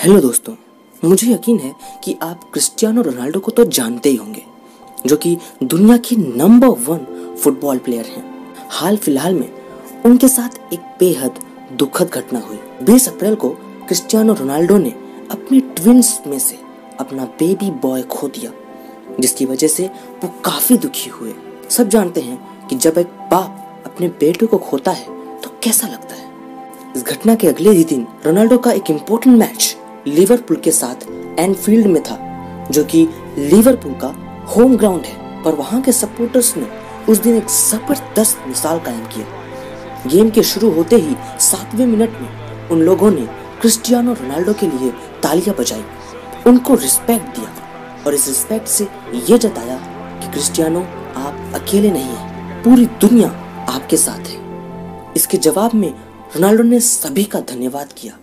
Hello दोस्तों। मुझे यकीन है कि आप क्रिस्टियानो रोनाल्डो को तो जानते ही होंगे, जो कि दुनिया की नंबर वन फुटबॉल प्लेयर हैं। हाल फ़िलहाल में उनके साथ एक बेहद दुखद घटना हुई। 20 अप्रैल को क्रिस्टियानो रोनाल्डो ने अपने ट्विंस में से अपना बेबी बॉय खो दिया, जिसकी वजह से वो काफ़ी दुखी हुए। सब जानते हैं कि जब एक बाप अपने बेटे को खोता है तो कैसा लगता है? इस घटना के अगले ही दिन रोनाल्डो का एक इम्पोर्टेंट मैच लिवरपूल के साथ एनफील्ड में था, जो कि लिवरपूल का होम ग्राउंड है। पर वहाँ के सपोर्टर्स ने उस दिन एक ज़बरदस्त मिसाल कायम किया गेम के शुरू होते ही सातवें मिनट में उन लोगों ने क्रिस्टियानो रोनाल्डो के लिए तालियाँ बजाई। उनको रिस्पेक्ट दिया और इस रिस्पेक्ट से ये जताया कि क्रिस्टियानो, आप अकेले नहीं हैं, पूरी दुनिया आपके साथ है। इसके जवाब में रोनाल्डो ने सभी का धन्यवाद किया।